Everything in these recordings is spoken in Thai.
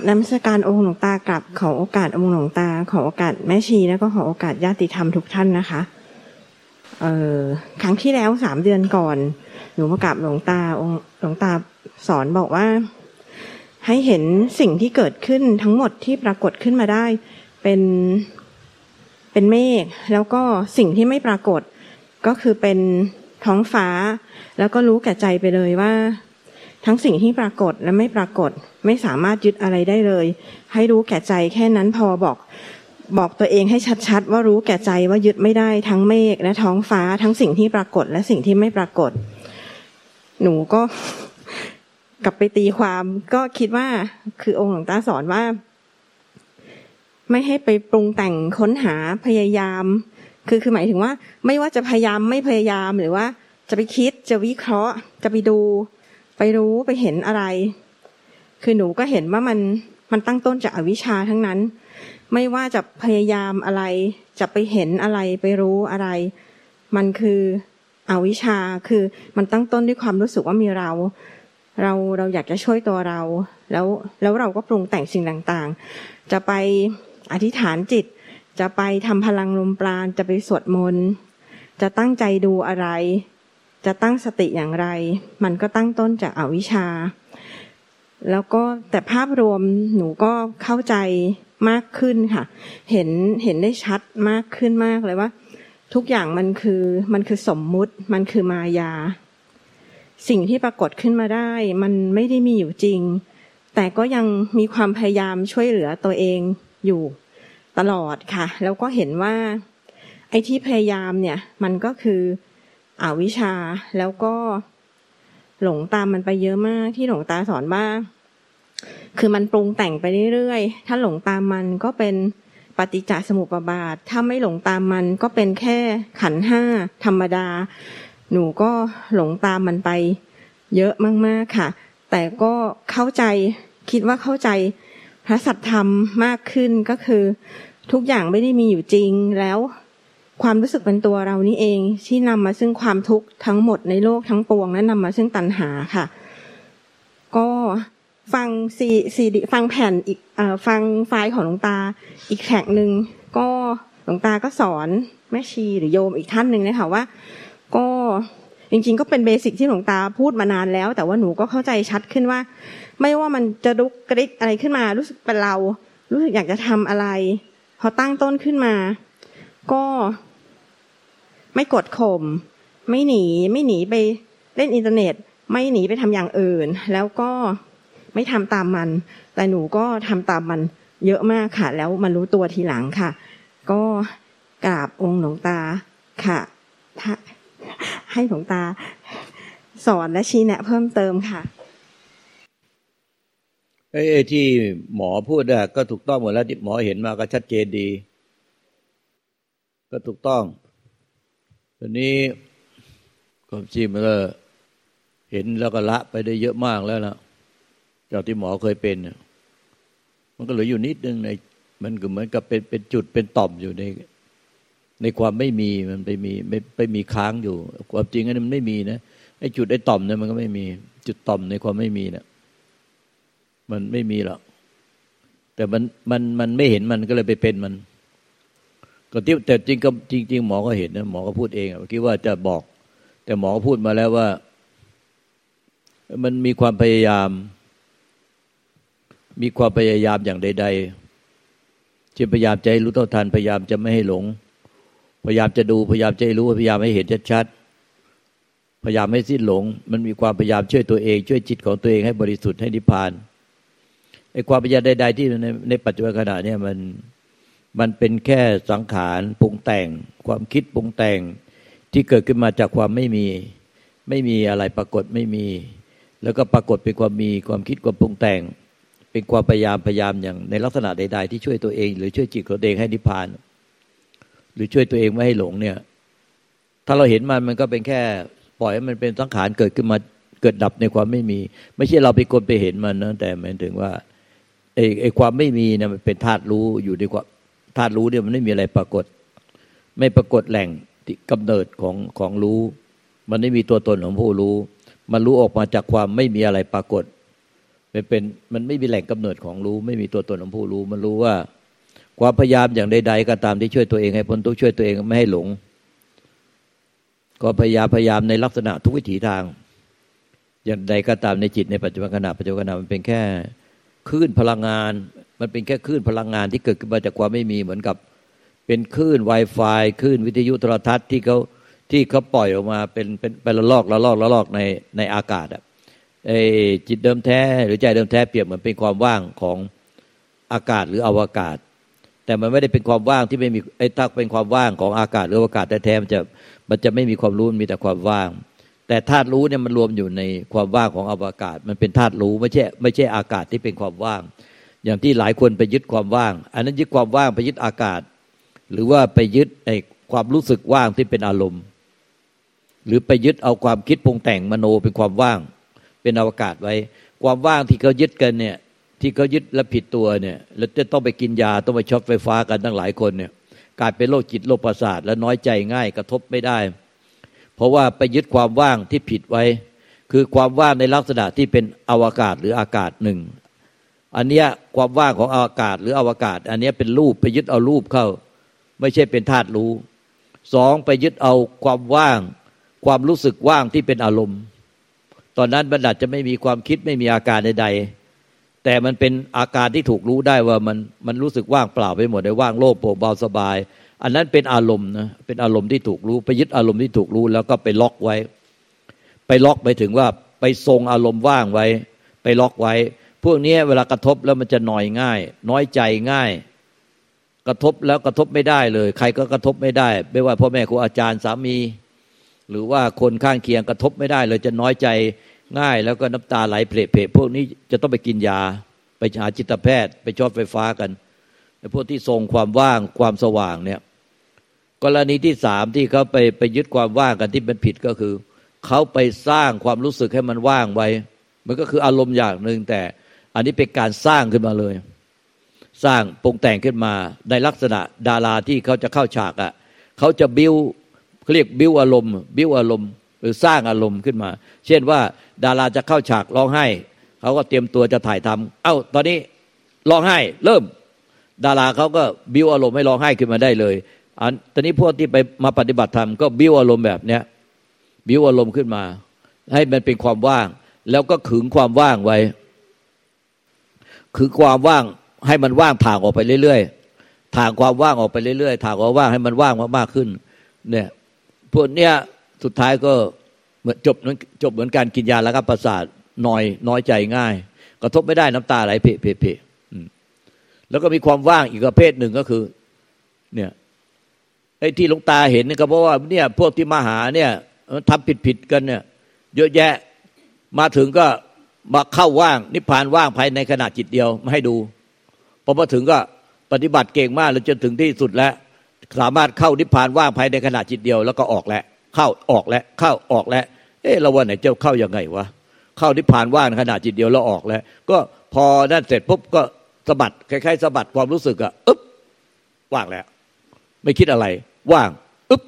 กราบนมัสการองค์หลวงตากราบขอโอกาสองค์หลวงตา ขอโอกาสแม่ชีแล้วก็ขอโอกาสญาติธรรมทุกท่านนะคะเออครั้งที่แล้วสามเดือนก่อน หนูมากราบหลวงตาองค์หลวงตาสอนบอกว่า ให้เห็นสิ่งที่เกิดขึ้นทั้งหมดที่ปรากฏขึ้นมาได้ เป็นเป็นเมฆแล้วก็สิ่งที่ไม่ปรากฏ ก็คือเป็นท้องฟ้า แล้วก็รู้แก่ใจไปเลยว่า ทั้งสิ่งที่ปรากฏและไม่ปรากฏ ไม่สามารถยึดอะไรได้เลย ให้รู้แก่ใจแค่นั้นพอบอก บอกตัวเองให้ชัดๆ ว่ารู้แก่ใจว่ายึดไม่ได้ทั้งเมฆและท้องฟ้าทั้งสิ่งที่ปรากฏและสิ่งที่ไม่ปรากฏ หนูก็กลับไปตีความก็คิดว่าคือองค์หลวงตาสอนว่า ไม่ให้ไปปรุงแต่งค้นหาพยายาม คือคือหมายถึงว่า ไม่ว่าจะพยายามไม่พยายามหรือว่า จะไปคิดจะวิเคราะห์ จะไปดู ไปรู้ไปเห็นอะไร คือหนูก็เห็นว่ามันมันตั้งต้นจากอวิชชาทั้งนั้น ไม่ว่าจะพยายามอะไร จะไปเห็นอะไรไปรู้อะไร มันคืออวิชชาคือมันตั้งต้นด้วยความรู้สึกว่ามีเรา เราเราอยากจะช่วยตัวเรา แล้วแล้วเราก็ปรุงแต่งสิ่งต่างๆ จะไปอธิษฐานจิต จะไปทำพลังลมปราณจะไปสวดมนต์จะตั้งใจดูอะไร จะตั้งสติอย่างไร มันก็ตั้งต้นจากอาวิชชา แล้วก็แต่ภาพรวมหนูก็เข้าใจมากขึ้นค่ะ เห็นเห็นได้ชัดมากขึ้นมากเลยว่า ทุกอย่างมันคือมันคือสมมุติ มันคือมายา สิ่งที่ปรากฏขึ้นมาได้ มันไม่ได้มีอยู่จริง แต่ก็ยังมีความพยายามช่วยเหลือตัวเองอยู่ตลอดค่ะ แล้วก็เห็นว่า ไอ้ที่พยายามเนี่ย มันก็คือ อวิชาแล้วก็หลงตามมันไปเยอะมากที่หลงตาสอนว่าคือมันปรุงแต่งไปเรื่อยๆ ถ้าหลงตามมันก็เป็นปฏิจจสมุปบาท ถ้าไม่หลงตามมันก็เป็นแค่ขันห้าธรรมดา หนูก็หลงตามมันไปเยอะมากๆค่ะ แต่ก็เข้าใจคิดว่าเข้าใจพระสัทธรรมมากขึ้นก็คือ ทุกอย่างไม่ได้มีอยู่จริงแล้ว ความรู้สึกเป็นตัวเรานี่เองที่นำมาซึ่งความทุกข์ทั้งหมดในโลกทั้งปวงและนำมาซึ่งตัณหาค่ะ ก็ฟังซีซีดีฟังแผ่นอีกอฟังไฟล์ของหลวงตาอีกแข่งหนึ่งก็หลวงตาก็สอนแม่ชีหรือโยมอีกท่านหนึ่งนะคะว่า ก็จริงๆก็เป็น basic ที่หลวงตาพูดมานานแล้ว แต่ว่าหนูก็เข้าใจชัดขึ้นว่า ไม่ว่ามันจะดุ๊กดิ๊กอะไรขึ้นมา รู้สึกเป็นเรา รู้สึกอยากจะทำอะไร พอตั้งต้นขึ้นมา ก็ ไม่กดข่มไม่หนีไม่หนีไปเล่นอินเทอร์เน็ต ไม่หนีไปทำอย่างอื่น แล้วก็ไม่ทำตามมัน แต่หนูก็ทำตามมันเยอะมากค่ะ แล้วมันรู้ตัวทีหลังค่ะ ก็กราบองค์หลวงตาค่ะ ให้หลวงตา สอนและชี้แนะ เพิ่มเติมค่ะไอ้ที่หมอพูดอะก็ถูกต้องหมดแล้วที่หมอเห็นมาก็ชัดเจนดี ก็ถูกต้อง ตอนนี้ความจริงมันก็เห็นแล้วก็ละไปได้เยอะมากแล้วนะจากที่หมอเคยเป็น มันก็เหลืออยู่นิดนึงในมันก็เหมือนกับเป็นเป็นจุดเป็นต่อมอยู่ใน ในความไม่มีมันไปมีไม่ไปมีค้างอยู่ ความจริงอันนี้มันไม่มีนะไอ้จุดไอ้ต่อมเนี่ยมันก็ไม่มี จุดต่อมในความไม่มีเนะี่ยมันไม่มีหรอกแต่มันมันมันไม่เห็นมันก็เลยไปเป็นมัน ก็ที่แต่จริงก็จริง ๆ หมอก็เห็นนะหมอก็พูดเองคิดว่าจะบอก แต่หมอพูดมาแล้วว่า มันมีความพยายาม มีความพยายามอย่างใดๆที่พยายามจะให้รู้เท่าทันพยายามจะไม่ให้หลง พยายามจะดูพยายามจะให้รู้พยายามให้เห็นชัดๆพยายามให้สิ้นหลง มันมีความพยายามช่วยตัวเอง ช่วยจิตของตัวเองให้บริสุทธิ์ให้นิพพานไอ้ความพยายามใด ๆ ที่ในในปัจจุบันขณะเนี้มัน มันเป็นแค่สังขารปรุงแต่ง ความคิดปรุงแต่งที่เกิดขึ้นมาจากความไม่มี ไม่มีอะไรปรากฏไม่มี แล้วก็ปรากฏเป็นความมีความคิดความปรุงแต่ง เป็นความพยายามพยายามอย่างในลักษณะใด ๆ ที่ช่วยตัวเอง หรือช่วยจิตของตัวเองให้นิพพาน หรือช่วยตัวเองไม่ให้หลงเนี่ย ถ้าเราเห็นมันมันก็เป็นแค่ปล่อยให้มันเป็นสังขารเกิดขึ้นมาเกิดดับในความไม่มี ไม่ใช่เราไปคนไปเห็นมันนะแต่หมายถึงว่าไอ้ไอ้ความไม่มีเนี่ยมันเป็นธาตุรู้อยู่ในความ ธาตุรู้เนี่ยมันไม่มีอะไรปรากฏ ไม่ปรากฏแหล่งกำเนิดของของรู้ มันไม่มีตัวตนของผู้รู้ มันรู้ออกมาจากความไม่มีอะไรปรากฏมันเป็นมันไม่มีแหล่งกำเนิดของรู้ ไม่มีตัวตนของผู้รู้ มันรู้ว่า ความพยายามอย่างใด ๆ ก็ตามที่ช่วยตัวเองให้พ้นทุกช่วยตัวเองไม่ให้หลง ก็พยายามพยายามในลักษณะทุกวิถีทาง อย่างใดก็ตามในจิตในปัจจุบันขณะปัจจุบันขณะมันเป็นแค่ คลื่นพลังงาน มันเป็นแค่คลื่นพลังงานที่เกิดขึ้นมาจากความไม่มีเหมือนกับ เป็นคลื่น Wi-Fi คลื่นวิทยุโทรทัศน์ที่เขาที่เขาปล่อยออกมาเป็นเป็นเป็นละลอกละลอกละลอกในในอากาศอะไอจิตเดิมแท้หรือใจเดิมแท้เปรียบเหมือนเป็นความว่างของอากาศหรืออวกาศ แต่มันไม่ได้เป็นความว่างที่ไม่มีไอ้ถ้าเป็นความว่างของอากาศหรืออวกาศแท้ๆมันจะมันจะไม่มีความรู้มีแต่ความว่าง แต่ธาตุรู้เนี่ยมันรวมอยู่ในความว่างของอวกาศ มันเป็นธาตุรู้ไม่ใช่ไม่ใช่อากาศที่เป็นความว่าง อย่างที่หลายคนไปยึดความว่าง อันนั้นยึดความว่างไปยึดอากาศ หรือว่าไปยึดไอ้ความรู้สึกว่างที่เป็นอารมณ์ หรือไปยึดเอาความคิดปรุงแต่งมโนเป็นความว่าง เป็นอวกาศไว้ ความว่างที่เขายึดกันเนี่ยที่เขายึดและผิดตัวเนี่ยแล้วจะต้องไปกินยาต้องไปช็อตไฟฟ้ากันตั้งหลายคนเนี่ยกลายเป็นโรคจิตโรคประสาทและน้อยใจง่ายกระทบไม่ได้ เพราะว่าไปยึดความว่างที่ผิดไว้ คือความว่างในลักษณะที่เป็นอวกาศหรืออากาศหนึ่ง อันเนี้ยความว่างของอวกาศหรืออวกาศ อันเนี้ยเป็นรูปไปยึดเอารูปเข้า ไม่ใช่เป็นธาตุรู้สองไปยึดเอาความว่าง ความรู้สึกว่างที่เป็นอารมณ์ ตอนนั้นบรรดาจะไม่มีความคิดไม่มีอาการใดๆ แต่มันเป็นอาการที่ถูกรู้ได้ว่ามันมันรู้สึกว่างเปล่าไปหมดเลยว่างโล่งโปร่งเบาสบาย อันนั้นเป็นอารมณ์นะเป็นอารมณ์ที่ถูกรู้ ไปยึดอารมณ์ที่ถูกรู้ แล้วก็ไปล็อกไว้ ไปล็อกไปถึงว่าไปทรงอารมณ์ว่างไว้ ไปล็อกไว้ พวกนี้เวลากระทบแล้วมันจะหน่อยง่าย น้อยใจง่าย กระทบแล้วกระทบไม่ได้เลย ใครก็กระทบไม่ได้ ไม่ว่าพ่อแม่ครูอาจารย์สามี หรือว่าคนข้างเคียงกระทบไม่ได้เลยจะน้อยใจง่าย แล้วก็น้ำตาไหลเพลเพพวกนี้จะต้องไปกินยา ไปหาจิตแพทย์ ไปชอบไฟฟ้ากันในพวกที่ทรงความว่างความสว่างเนี่ย กรณีที่สามที่เขาไปไปยึดความว่างกันที่เป็นผิดก็คือ เขาไปสร้างความรู้สึกให้มันว่างไว้ มันก็คืออารมณ์อย่างหนึ่งแต่อันนี้เป็นการสร้างขึ้นมาเลย สร้างปรุงแต่งขึ้นมาในลักษณะดาราที่เขาจะเข้าฉากอะ่ะเขาจะบิ้วเขาเรียกบิ้วอารมณ์ บิ้วอารมณ์ หรือสร้างอารมณ์ขึ้นมา เช่นว่าดาราจะเข้าฉากร้องไห้เขาก็เตรียมตัวจะถ่ายทำเอ้า ตอนนี้ร้องไห้ เริ่ม ดาราเขาก็บิ้วอารมณ์ให้ร้องไห้ขึ้นมาได้เลย อันตอนนี้พวกที่ไปมาปฏิบัติธรรมก็บิ้วอารมณ์แบบเนี้ยบิ้วอารมณ์ขึ้นมา ให้มันเป็นความว่าง แล้วก็ขึงความว่างไว้คือความว่างให้มันว่างถ่างออกไปเรื่อยๆถ่างความว่างออกไปเรื่อยๆถ่างความว่างให้มันว่างมากๆขึ้น เนี่ยพวกเนี้ยสุดท้ายก็เหมือนจบจบเหมือนการกินยาแล้วก็ประสาทน้อยน้อยใจง่าย กระทบไม่ได้น้ำตาไหลเพะเพะเพะแล้วก็มีความว่างอีกประเภทหนึ่งก็คือ เนี่ย ไอ้ที่หลวงตาเห็นนี่ก็เพราะว่าเนี่ยพวกที่มาหาเนี่ยทำผิดผิดกันเนี่ย เยอะแยะมาถึงก็มาเข้าว่าง นิพพานว่างภายในขณะจิตเดียวมาให้ดูพอมาถึงก็ปฏิบัติเก่งมากแล้วจนถึงที่สุดแล้ว สามารถเข้านิพพานว่างภายในขณะจิตเดียว แล้วก็ออกแล้วเข้าออกแล้วเข้าออกแล้ว เออเราวันไหนจะเข้ายังไงวะเข้านิพพานว่างขณะจิตเดียวแล้วออกแล้ว ก็พอนั่นเสร็จปุ๊บก็สะบัดคล้ายๆสะบัดความรู้สึกอะอึ๊บว่างแล้ว ไม่คิดอะไร ว่างอึ๊บ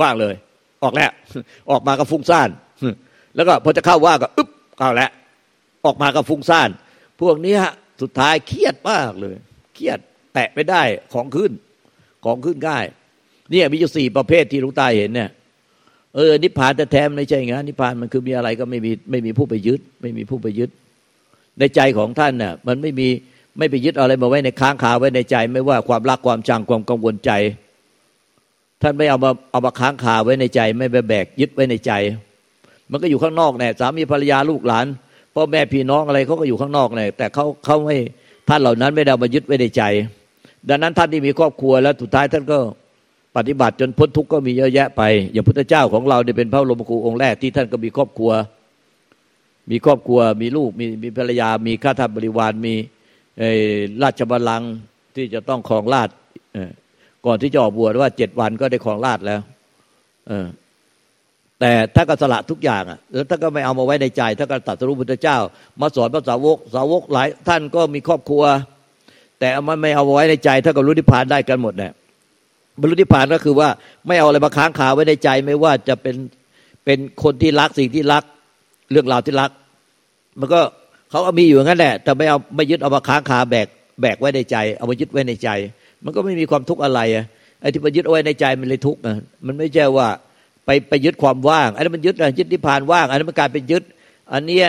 ว่างเลย ออกแล้วออกมาก็ฟุ้งซ่านแล้วก็พอจะเข้าว่างก็อึ๊บเข้าแล้วออกมาก็ฟุ้งซ่าน พวกนี้สุดท้ายเครียดมากเลย เครียดแตะไม่ได้ของขึ้น ของขึ้นง่าย เนี่ยมีอยู่สี่ประเภทที่ลุงตาเห็นเนี่ยเออนิพพานแต่แท้ไม่ใช่ไงนิพพานมันคือมีอะไรก็ไม่มีไม่มีผู้ไปยึด ไม่มีผู้ไปยึด ในใจของท่านเนี่ยมันไม่มีไม่ไปยึดอะไรมาไว้ในค้างคาไว้ในใจ ไม่ว่าความรักความชังความกังวลใจ ท่านไม่เอามาเอามาค้างคาไว้ในใจ ไม่ไปแบกยึดไว้ในใจ มันก็อยู่ข้างนอกแน่สามีภรรยาลูกหลานพ่อแม่พี่น้องอะไรเขาก็อยู่ข้างนอกแน่แต่เขาเขาไม่ท่านเหล่านั้นไม่ได้มายึดไว้ในใจ ดังนั้นท่านที่มีครอบครัวแล้วสุดท้ายท่านก็ปฏิบัติจนพ้นทุกข์ก็มีเยอะแยะไป อย่างพุทธเจ้าของเราเนี่ยเป็นพระลมครูองค์แรกที่ท่านก็มีครอบครัว มีครอบครัว มีลูกมีมีภรรยา มีข้าทาสบริวารมีราชบัลลังก์ที่จะต้องครองราช ก่อนที่จะออกบวชว่าเจ็ดวันก็ได้ครองราชแล้ว เออ แต่ถ้ากสละทุกอย่างอะแล้วถ้าก็ไม่เอามาไว้ในใจ ถ้าก็ตัดสู้พุทธเจ้า มาสอนพระสาวก สาวกหลายท่านก็มีครอบครัว แต่เอามาไม่เอาไว้ในใจ ถ้าก็รู้นิพพานได้กันหมดเนี่ยบรรลุนิพพานก็คือว่าไม่เอาอะไรมาค้างคาไว้ในใจ ไม่ว่าจะเป็นเป็นคนที่รักสิ่งที่รัก เรื่องราวที่รัก มันก็เขาก็มีอยู่งั้นแหละแต่ไม่เอาไม่ยึดเอามาค้างคาแบกแบกไว้ในใจ เอามายึดไว้ในใจ มันก็ไม่มีความทุกข์อะไรอะไอ้ที่มายึดเอาไว้ในใจมันเลยทุกข์อะมันไม่ใช่ว่าไปไปยึดความว่างอันนั้นมันยึดอะยึดนิพพานว่าง อันนั้นมันกลายเป็นยึด อันเนี้ย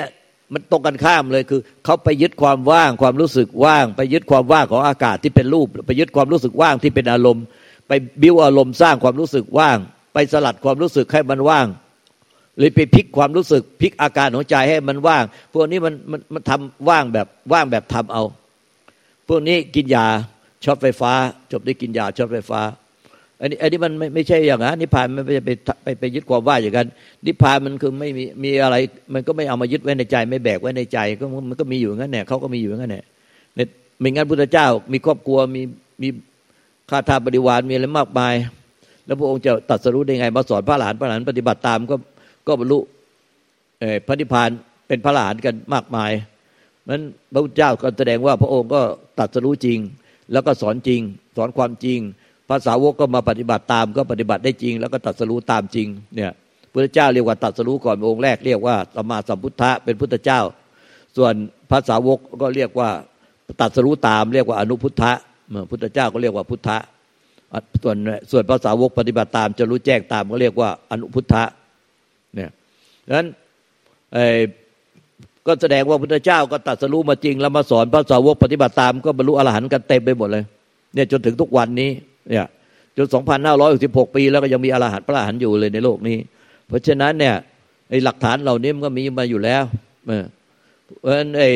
มันตรงกันข้ามเลยคือเขาไปยึดความว่างความรู้สึกว่าง ไปยึดความว่างของอากาศที่เป็นรูป ไปยึดความรู้สึกว่างที่เป็นอารมณ์ ไปบิ้วอารมณ์สร้างความรู้สึกว่าง ไปสลัดความรู้สึกให้มันว่างหรือไปพลิกความรู้สึกพลิกอาการของใจให้มันว่าง พวกนี้มันมันมันทำว่างแบบว่างแบบทำเอา พวกนี้กินยา ช็อตไฟฟ้า จบได้กินยาช็อตไฟฟ้า อันนี้อันนี้มันไม่ไม่ใช่อย่างนั้นนิพพานมันไม่ไปไปไปยึดความว่าอย่างนั้นนิพพานมันคือไม่มีมีอะไร มันก็ไม่เอามายึดไว้ในใจ ไม่แบกไว้ในใจก็มันก็มีอยู่งั้นแหละเขาก็มีอยู่งั้นแหละเนี่ยไม่งั้นพุทธเจ้า มีครอบครัวมีมีข้าทาบริวารมีอะไรมากมาย แล้วพระองค์จะตัดสรู้ได้ไงมาสอนพระหลานพระหลานปฏิบัติตามก็ก็บรรลุพระนิพพานเป็นพระหลานกันมากมายนั้นพระพุทธเจ้าก็แสดงว่าพระองค์ก็ตัดสรู้จริง แล้วก็สอนจริง สอนความจริง ภาษาวกก็มาปฏิบัติตามก็ปฏิบัติได้จริง แล้วก็ตัดสรู้ตามจริงเนี่ยพุทธเจ้าเรียกว่าตัดสรู้ก่อนองค์แรกเรียกว่าสัมมาสัมพุทธะเป็นพุทธเจ้า ส่วนภาษาวกก็เรียกว่าตัดสรู้ตาม เรียกว่าอนุพุทธะพุทธเจ้าก็เรียกว่าพุทธะส่วนส่วนภาษาวกปฏิบัติตาม จะรู้แจ้งตามก็เรียกว่าอนุพุทธะเนี่ยดังนั้น ก็แสดงว่าพุทธเจ้าก็ตัดสรู้มาจริง แล้วมาสอนพระสาวกปฏิบัติตาม ก็บรรลุอรหันต์กันเต็มไปหมดเลยเนี่ยจนถึงทุกวันนี้เนี่ยจนสองพันห้าร้อยสิบหกปีแล้วก็ยังมีอรหันต์พระอรหันต์อยู่เลยในโลกนี้ เพราะฉะนั้นเนี่ยไอ้หลักฐานเหล่านี้มันก็มีมาอยู่แล้วเพราะฉะนั้นไอ้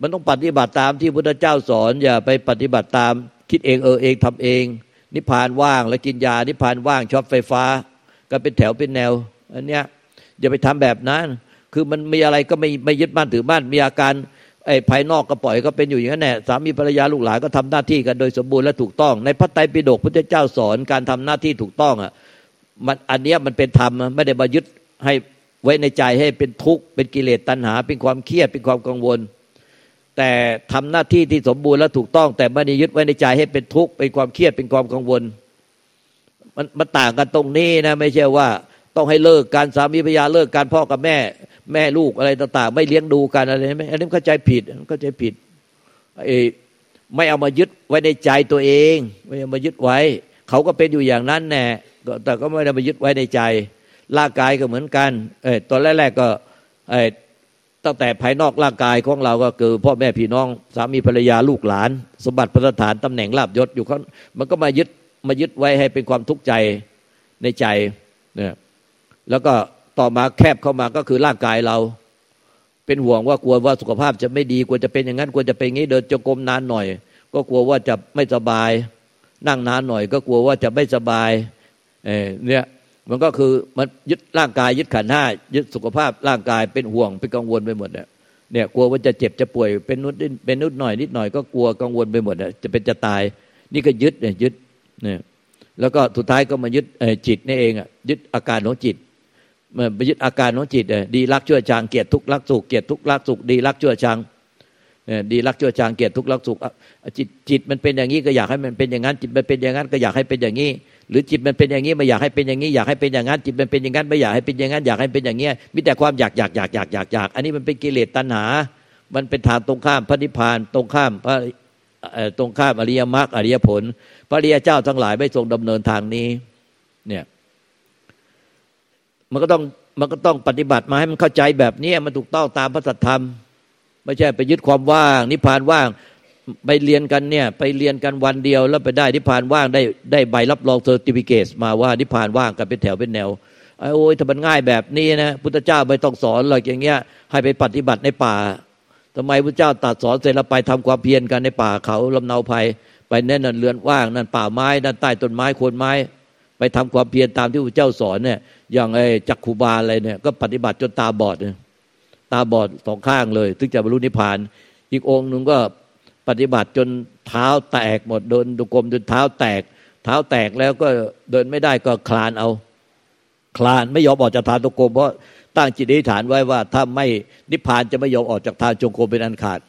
มันต้องปฏิบัติตามที่พุทธเจ้าสอน อย่าไปปฏิบัติตามคิดเองเออเองทำเอง นิพพานว่างแล้วกินยา นิพพานว่างช็อตไฟฟ้า ก็เป็นแถวเป็นแนว อันเนี้ยอย่าไปทำแบบนั้น คือมันมีอะไรก็ไม่ไม่ยึดมั่นถือมั่นมีอาการไอ้ภายนอกก็ปล่อยก็เป็นอยู่อย่างนั้นแหละสามีภรรยาลูกหลานก็ทำหน้าที่กันโดยสมบูรณ์และถูกต้อง ในพระไตรปิฎกพระเจ้าสอนการทำหน้าที่ถูกต้องอะมันอันเนี้ยมันเป็นธรรมไม่ได้มายึดให้ไว้ในใจให้เป็นทุกข์เป็นกิเลสตัณหา เป็นความเครียดเป็นความกังวล แต่ทำหน้าที่ที่สมบูรณ์และถูกต้อง แต่ไม่ได้ยึดไว้ในใจให้เป็นทุกข์เป็นความเครียดเป็นความกังวล มันมันต่างกันตรงนี้นะ ไม่ใช่ว่า ต้องให้เลิกการสามีภรรยาเลิกการพ่อกับแม่ แม่ลูกอะไรต่าง ๆ ไม่เลี้ยงดูกันอะไรไหมอันนี้เข้าใจผิดเข้าใจผิดไอ้ไม่เอามายึดไว้ในใจตัวเอง ไม่เอามายึดไว้ เขาก็เป็นอยู่อย่างนั้นแน่แต่ก็ไม่ได้มายึดไว้ในใจ ร่างกายก็เหมือนกันเออตอนแรกๆก็เออตั้งแต่ภายนอกร่างกายของเราก็คือพ่อแม่พี่น้องสามีภรรยาลูกหลานสมบัติพระฐานตำแหน่งลาบยศอยู่เขามันก็มายึดมายึดไว้ให้เป็นความทุกข์ใจในใจเนี่ย แล้วก็ต่อมาแคบเข้ามาก็คือร่างกายเรา เป็นห่วงว่ากลัวว่าสุขภาพจะไม่ดีกลัวจะเป็นอย่างนั้นกลัวจะเป็นอย่างนี้เดินจงกรมนานหน่อย ก็กลัวว่าจะไม่สบาย นั่งนานหน่อย ก็กลัวว่าจะไม่สบายเนี่ยมันก็คือมันยึดร่างกายยึดขันห้ายึดสุขภาพร่างกายเป็นห่วงเป็นกังวลไปหมดเนี่ยเนี่ยกลัวว่าจะเจ็บจะป่วยเป็นนุดเป็นนุดหน่อยนิดหน่อยก็กลัวกังวลไปหมดเนี่ยจะเป็นจะตาย นี่ก็ยึดเนี่ยยึดเนี่ยแล้วก็สุดท้ายก็มายึดจิตนี่เองอะยึดอาการของจิต ไปยึดอาการของจิตดีรักชั่วชังเกียรติทุกรักสุขเกียรติทุกรักสุขดีรักชั่วชังดีรักชั่วชังเกียรติทุกรักสุขจิตจิตมันเป็นอย่างนี้ก็อยากให้มันเป็นอย่างนั้น จิตมันเป็นอย่างนั้นก็อยากให้เป็นอย่างนี้ หรือจิตมันเป็นอย่างนี้ไม่อยากให้เป็นอย่างนี้ อยากให้เป็นอย่างนั้น จิตมันเป็นอย่างนั้นไม่อยากให้เป็นอย่างนั้นอยากให้เป็นอย่างนี้มีแต่ความอยากอยากอยากอยากอยากอยากอันนี้มันเป็นกิเลสตัณหา มันเป็นทางตรงข้ามพระนิพพานตรงข้ามพระตรงข้ามอริยมรรคอริยผล พระริยเจ้าทั้งหลายไม่ทรงดำเนินทางนี้ เนี่ย มันก็ต้องมันก็ต้องปฏิบัติมาให้มันเข้าใจแบบนี้มันถูกต้องตามพระสัทธรรม ไม่ใช่ไปยึดความว่าง นิพพานว่างไปเรียนกันเนี่ย ไปเรียนกันวันเดียวแล้วไปได้นิพพานว่างได้ได้ใบรับรองเซอร์ติฟิเคตมาว่านิพพานว่างกันเป็นแถวเป็นแนวไอ้โอ้ยถ้ามันง่ายแบบนี้นะพุทธเจ้าไม่ต้องสอนเลยอย่างเงี้ย ให้ไปปฏิบัติในป่าทำไมพระเจ้าตัดสอนเสร็จแล้วไปทำความเพียรกันในป่าเขาลำเนาภัยไปแน่นอนเรือนว่างนั่นป่าไม้นั่นใต้ต้นไม้โคนไม้ ไปทำความเพียรตามที่พระเจ้าสอนเนี่ย อย่างไอ้จักขุบาลอะไรเนี่ย ก็ปฏิบัติจนตาบอดเนี่ยตาบอดสองข้างเลยถึงจะบรรลุนิพพาน อีกองค์หนึ่งก็ปฏิบัติจนเท้าแตกหมดเดินดุกรมจนเท้าแตก เท้าแตกแล้วก็เดินไม่ได้ก็คลานเอา คลานไม่ยอมออกจากทางตุกรมเพราะตั้งจิตอธิษฐานไว้ว่า ถ้าไม่นิพพานจะไม่ยอมออกจากทางจงกรมเป็นอันขาด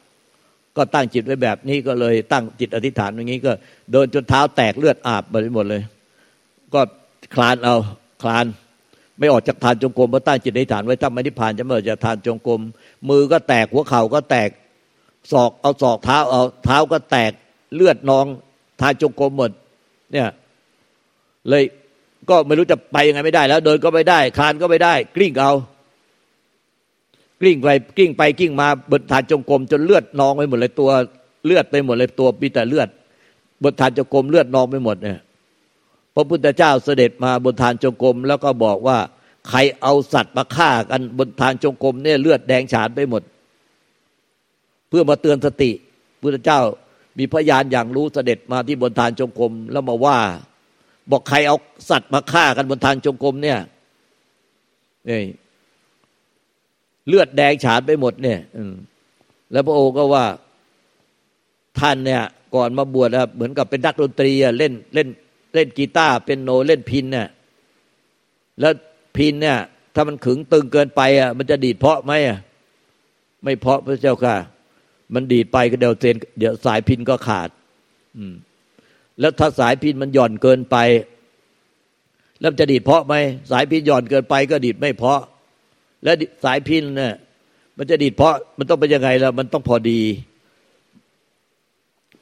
ก็ตั้งจิตไว้แบบนี้ก็เลยตั้งจิตอธิษฐานอย่างนี้ก็เดินจนเท้าแตกเลือดอาบไปหมดเลย ก็คลานเอาคลาน ไม่ออกจากทานจงกรมเพราะตั้งจิตในฐานไว้ถ้าไม่นิพพานจะไม่ออกจากทานจงกรมมือก็แตกหัวเข่าก็แตกศอกเอาศอกเท้าเอาเท้าก็แตกเลือดนองทานจงกรมหมด เนี่ยเลยก็ไม่รู้จะไปยังไงไม่ได้ แล้ว เดินก็ไม่ได้ คลานก็ไม่ได้ กลิ้งเอา กลิ้งไปกลิ้งไปกลิ้งมาบนฐานจงกรมจนเลือดนองไปหมดเลยตัวเลือดไปหมดเลยตัวมีแต่เลือดบนฐานจงกรมเลือดนองไปหมดเนี่ย พระพุทธเจ้าเสด็จมาบนฐานจงกรมแล้วก็บอกว่า ใครเอาสัตว์มาฆ่ากันบนฐานจงกรมเนี่ยเลือดแดงฉานไปหมด เพื่อมาเตือนสติพุทธเจ้ามีพยานอย่างรู้เสด็จมาที่บนฐานจงกรมแล้วมาว่า บอกใครเอาสัตว์มาฆ่ากันบนฐานจงกรมเนี่ยนี่เลือดแดงฉานไปหมดเนี่ยแล้วพระองค์ก็ว่าท่านเนี่ย ก่อนมาบวชเหมือนกับเป็นนักดนตรีเล่นเล่น เล่นกีตาร์เป็นโนเล่นพินเนี่ยแล้วพินเนี่ย ถ้ามันขึงตึงเกินไปอะมันจะดีดเพาะไหมอะไม่เพาะพระเจ้าค่ะ มันดีดไปก็เดี๋ยวเซนเดี๋ยวสายพินก็ขาด อืม แล้วถ้าสายพินมันหย่อนเกินไป แล้วจะดีดเพาะไหมสายพินหย่อนเกินไปก็ดีดไม่เพาะ แล้วสายพินเนี่ยมันจะดีดเพาะมันต้องเป็นยังไงล่ะมันต้องพอดี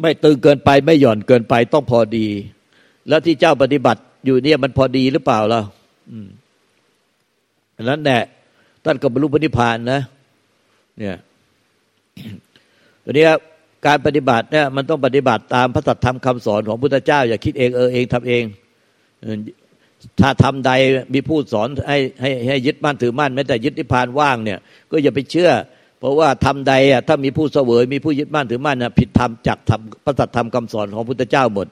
ไม่ตึงเกินไปไม่หย่อนเกินไปต้องพอดี แล้วที่เจ้าปฏิบัติอยู่เนี่ยมันพอดีหรือเปล่าล่ะอันนั้นแหละท่านก็บรรลุปณิพานนะ เนี่ยตัวนี้การปฏิบัติเนี่ยมันต้องปฏิบัติตามพระสัทธรรมคำสอนของพุทธเจ้า อย่าคิดเองเออเองทำเองถ้าทำใดมีผู้สอนให้ให้ให้ยึดมั่นถือมั่นแม้แต่ยึดนิพพานว่างเนี่ย ก็อย่าไปเชื่อ เพราะว่าทำใดอะถ้ามีผู้เสวยมีผู้ยึดมั่นถือมั่นน่ะผิดธรรมจากธรรมพระสัทธรรมคำสอนของพุทธเจ้าหมด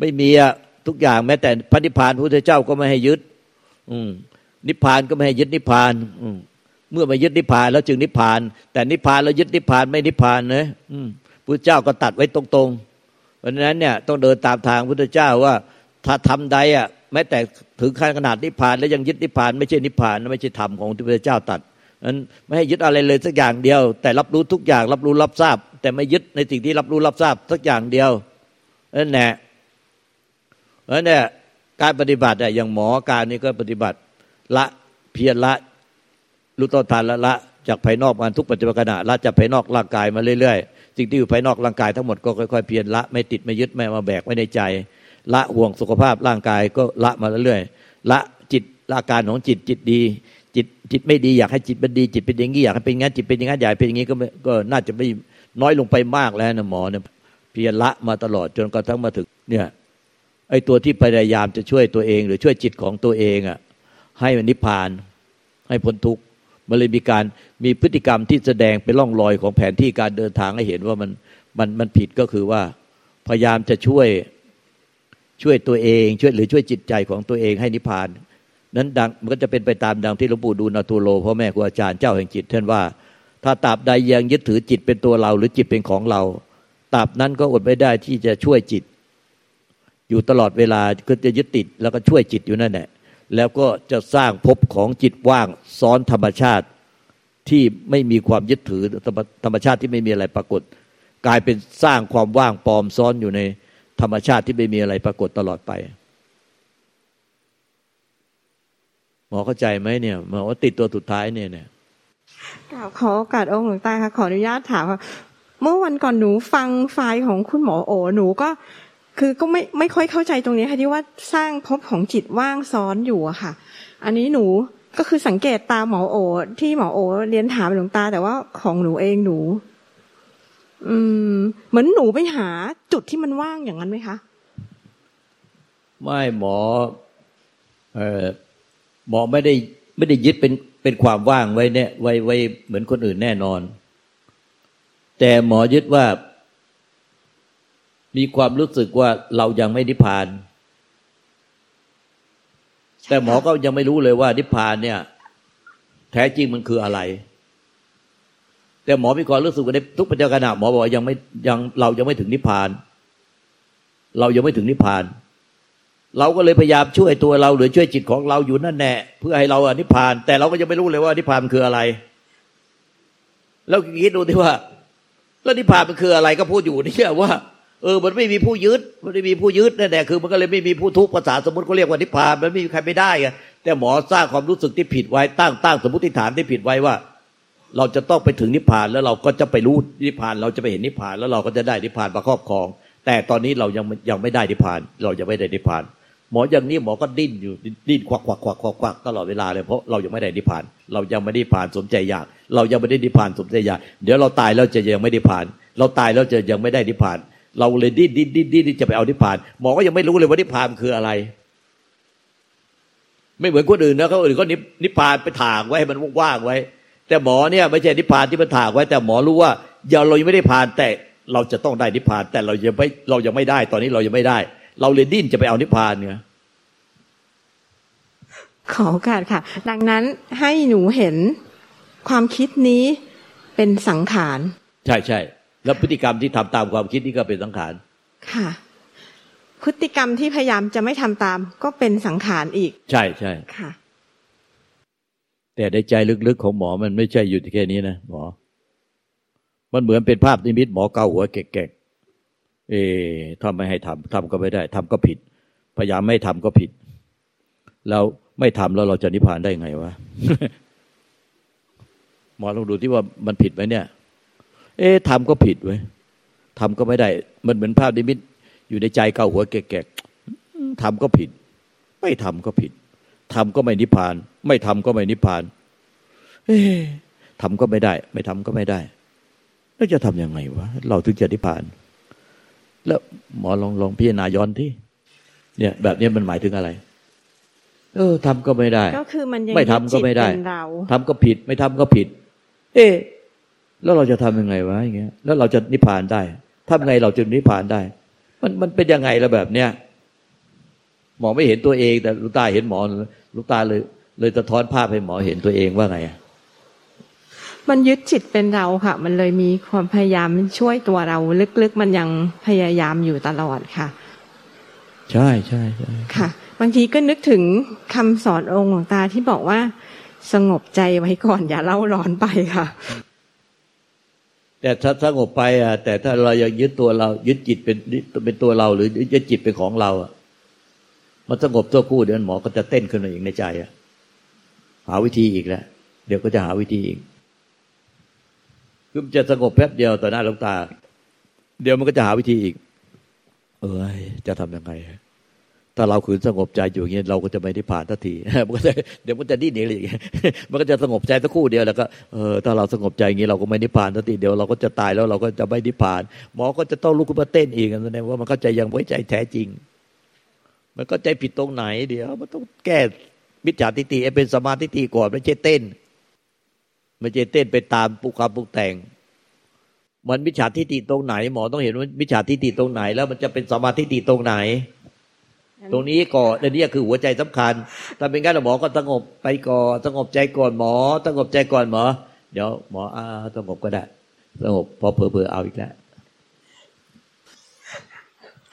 ไม่มีอะทุกอย่างแม้แต่พระนิพพานพระพุทธเจ้าก็ไม่ให้ยึด อืมนิพพานก็ไม่ให้ยึดนิพพาน อืมเมื่อไม่ยึดนิพพานแล้วจึงนิพพาน แต่นิพพานแล้วยึดนิพพานไม่นิพพานนะอืมพุทธเจ้าก็ตัดไว้ตรงๆเพราะฉะนั้นเนี่ยต้องเดินตามทางพุทธเจ้าว่า ถ้าทำใดอะแม้แต่ถึงขั้นขนาดนิพพาน แล้วยังยึดนิพพานไม่ใช่นิพพานไม่ใช่ธรรมของที่พระเจ้าตัดนั้นไม่ให้ยึดอะไรเลยสักอย่างเดียว แต่รับรู้ทุกอย่างรับรู้รับทราบ แต่ไม่ยึดในสิ่งที่รับรู้รับทราบสักอย่างเดียวนั่นแหละ เพราะเนี่ยการปฏิบัติอย่างหมอการนี้ก็ปฏิบัติละเพียรละรู้ต้นทานละละจากภายนอกมาทุกปัจจุบันขณะละจากภายนอกร่างกายมาเรื่อยๆสิ่งที่อยู่ภายนอกร่างกายทั้งหมดก็ค่อยๆเพียรละไม่ติดไม่ยึดไม่มาแบกไว้ในใจ ละห่วงสุขภาพร่างกายก็ละมาเรื่อยๆละจิตละการของจิตจิตดี จิตจิตไม่ดีอยากให้จิตเป็นดีจิตเป็นอย่างนี้อยากให้เป็นงั้นจิตเป็นอย่างนั้นใหญ่เป็นอย่างนี้ก็ก็น่าจะไม่น้อยลงไปมากแล้วนะหมอเนี่ยเพียรละมาตลอดจนกระทั่งมาถึงเนี่ย ไอ้ตัวที่พยายามจะช่วยตัวเอง หรือช่วยจิตของตัวเองอะ ให้มันนิพพาน ให้พ้นทุกข์มันเลยมีการมีพฤติกรรมที่แสดงเป็นร่องรอยของแผนที่การเดินทางให้เห็นว่ามันมันมันผิดก็คือว่า พยายามจะช่วยช่วยตัวเอง ช่วยหรือช่วยจิตใจของตัวเองให้นิพพาน นั้นดังมันก็จะเป็นไปตามดังที่หลวงปู่ดูลนาทูโลพ่อแม่ครูอาจารย์เจ้าแห่งจิตท่านว่า ถ้าตราบใดยังยึดถือจิตเป็นตัวเรา หรือจิตเป็นของเราตราบนั้นก็อดไม่ได้ที่จะช่วยจิต อยู่ตลอดเวลาก็จะยึดติดแล้วก็ช่วยจิตอยู่นั่นแหละแล้วก็จะสร้างภพของจิตว่างซ้อนธรรมชาติที่ไม่มีความยึดถือธรรมชาติที่ไม่มีอะไรปรากฏ กลายเป็นสร้างความว่างปลอมซ้อนอยู่ในธรรมชาติที่ไม่มีอะไรปรากฏตลอดไป หมอเข้าใจไหมเนี่ยหมอว่าติดตัวสุดท้ายเนี่ยเนี่ยขอโอกาสองค์หลวงตาค่ะขออนุญาตถามว่าเมื่อวันก่อนหนูฟังไฟล์ของคุณหมอโอหนูก็ คือก็ไม่ไม่ค่อยเข้าใจตรงนี้ค่ะที่ว่าสร้างภพของจิตว่างซ้อนอยู่อะค่ะ อันนี้หนูก็คือสังเกตตาหมอโอที่หมอโอเรียนถามหลวงตา แต่ว่าของหนูเองหนู อืม เหมือนหนูไปหาจุดที่มันว่างอย่างนั้นไหมคะ ไม่หมอ เออหมอไม่ได้ไม่ได้ยึดเป็นเป็นความว่างไว้เนี่ยไว้ไว้เหมือนคนอื่นแน่นอน แต่หมอยึดว่า มีความรู้สึกว่าเรายังไม่นิพพาน แต่หมอก็ยังไม่รู้เลยว่านิพพานเนี่ย แท้จริงมันคืออะไร แต่หมอมีความรู้สึกว่าในทุกปัจจุบันหมอบอกยังไม่ยังเรายังไม่ถึงนิพพาน เรายังไม่ถึงนิพพาน เราก็เลยพยายามช่วยตัวเราหรือช่วยจิตของเราอยู่นั่นแน่เพื่อให้เราอนิพพาน แต่เราก็ยังไม่รู้เลยว่านิพพานคืออะไร แล้วคิดดูที่ว่าแล้วนิพพานมันคืออะไรก็พูดอยู่นี่ว่า เออ มันไม่มีผู้ยึด มันไม่มีผู้ยึดนั่นแหละคือมันก็เลยไม่มีผู้ทุกข์ภาษาสมมติเขาเรียกว่านิพพาน มันไม่มีใครไม่ได้อะแต่หมอสร้างความรู้สึกที่ผิดไว้ตั้งตั้งสมมติฐานที่ผิดไว้ว่า เราจะต้องไปถึงนิพพานแล้วเราก็จะไปรู้นิพพาน เราจะไปเห็นนิพพานแล้วเราก็จะได้นิพพานมาครอบครอง แต่ตอนนี้เรายังยังไม่ได้นิพพาน เรายังไม่ได้นิพพาน หมออย่างนี้หมอก็ดิ้นอยู่ดิ้นควักควักควักควักควักตลอดเวลาเลยเพราะเรายังไม่ได้นิพพาน เรายังไม่ได้ผ่านสมใจอยาก เรายังไม่ได้นิพพานสมใจอยาก เดี๋ยวเราตายแล้วจะยังไม่ได้ผ่าน เราตายแล้วจะยังไม่ได้นิพพาน เราเลยดิ้นดิ้นดิ้นดิ้นจะไปเอานิพพานหมอก็ยังไม่รู้เลยว่านิพพานคืออะไร ไม่เหมือนคนอื่นนะเขาอื่นก็นิพพานไปถากไว้ให้มันว่างไว้ แต่หมอเนี่ยไม่ใช่นิพพานที่มันถากไว้ แต่หมอรู้ว่าอย่าเรายังไม่ได้ผ่านแต่เราจะต้องได้นิพพาน แต่เรายังไม่เรายังไม่ได้ ตอนนี้เรายังไม่ได้ เราเลยดิ้นจะไปเอานิพพานเนี่ยขอโอกาสค่ะ ดังนั้นให้หนูเห็นความคิดนี้เป็นสังขาร ใช่ใช่ แล้วพฤติกรรมที่ทำตามความคิดนี่ก็เป็นสังขาร ค่ะ พฤติกรรมที่พยายามจะไม่ทำตาม ก็เป็นสังขารอีก ใช่ใช่ค่ะ แต่ในใจลึกๆของหมอมันไม่ใช่อยู่แค่นี้นะหมอ มันเหมือนเป็นภาพนิมิตหมอเกาหัวแก่ๆเอ๊ทำไม่ให้ทำทำก็ไม่ได้ทำก็ผิด พยายามไม่ทำก็ผิด แล้วไม่ทำแล้วเราจะนิพพานได้ไงวะหมอลองดูที่ว่ามันผิดไหมเนี่ย เอ๊ะทำก็ผิดไว้ทำก็ไม่ได้ มันเหมือนภาพนิมิต อยู่ในใจเกาหัวแก่ๆทำก็ผิด ไม่ทำก็ผิดทำก็ไม่นิพพาน ไม่ทำก็ไม่นิพพาน เอ๊ะทำก็ไม่ได้ ไม่ทำก็ไม่ได้ แล้วจะทํำยังไงวะ เราถึงจะนิพพาน แล้วหมอลองลองพิจารณาย้อนที่เนี่ย แบบนี้มันหมายถึงอะไร เออทำก็ไม่ได้ ก็คือมันยังไม่ทำก็ไม่ได้ทำก็ผิด ไม่ทำก็ผิด เอ๊ แล้วเราจะทำยังไงวะอย่างเงี้ยแล้วเราจะนิพพานได้ทำไงเราจะนิพพานได้ มันมันเป็นยังไงละแบบเนี้ยหมอไม่เห็นตัวเองแต่ลูกตาเห็นหมอลูกตาเลย เลยสะท้อนภาพให้หมอเห็นตัวเองว่าไงมันยึดจิตเป็นเราค่ะ มันเลยมีความพยายามช่วยตัวเรา ลึกๆ มันยังพยายามอยู่ตลอดค่ะ ใช่ใช่ใช่ค่ะ บางทีก็นึกถึงคำสอนองค์หลวงตาที่บอกว่า สงบใจไว้ก่อนอย่าเล่าร้อนไปค่ะ แต่ถ้าสงบไปอะ แต่ถ้าเรายังยึดตัวเรา ยึดจิตเป็นเป็นตัวเรา หรือยึดจิตเป็นของเราอะมันสงบตัวคู่เดี๋ยวหมอก็จะเต้นขึ้นมาอีกในใจอะหาวิธีอีกแล้วเดี๋ยวก็จะหาวิธีอีกคือจะสงบแป๊บเดียวต่อหน้าลงตา เดี๋ยวมันก็จะหาวิธีอีก เอ้ยจะทำยังไง ถ้าเราขืนสงบใจอยู่อย่างนี้เราก็จะไม่ได้ผ่านทันทีมันก็จะเดี๋ยวมันจะดิ้นหนีเลยมันก็จะสงบใจสักครู่เดียวแล้วก็เออถ้าเราสงบใจอย่างนี้เราก็ไม่ได้ผ่านทันทีเดี๋ยวเราก็จะตายแล้วเราก็จะไม่ได้ผ่านหมอก็จะต้องลุกขึ้นมาเต้นอีกแสดงว่ามันก็จยังไว้ใจแท้จริง มันก็ใจผิดตรงไหน เดี๋ยวมันต้องแก้มิจฉาทิฏฐิเป็นสมาธิฏฐิก่อนไม่ใช่เต้นไม่ใช่เต้นไปตามปุกคำปุกแต่งมันมิจฉาทิฏฐิตรงไหน หมอต้องเห็นว่ามิจฉาทิฏฐิตรงไหน แล้วมันจะเป็นสมาธิฏฐิตรงไหน ตรงนี้ก่อนอันนี้คือหัวใจสำคัญถ้าเป็นงั้นหมอก็สงบไปก่อนสงบใจก่อนหมอสงบใจก่อนหมอ เดี๋ยวหมออ่าสงบก็ได้สงบพอเพอเพอเอาอีกแล้ว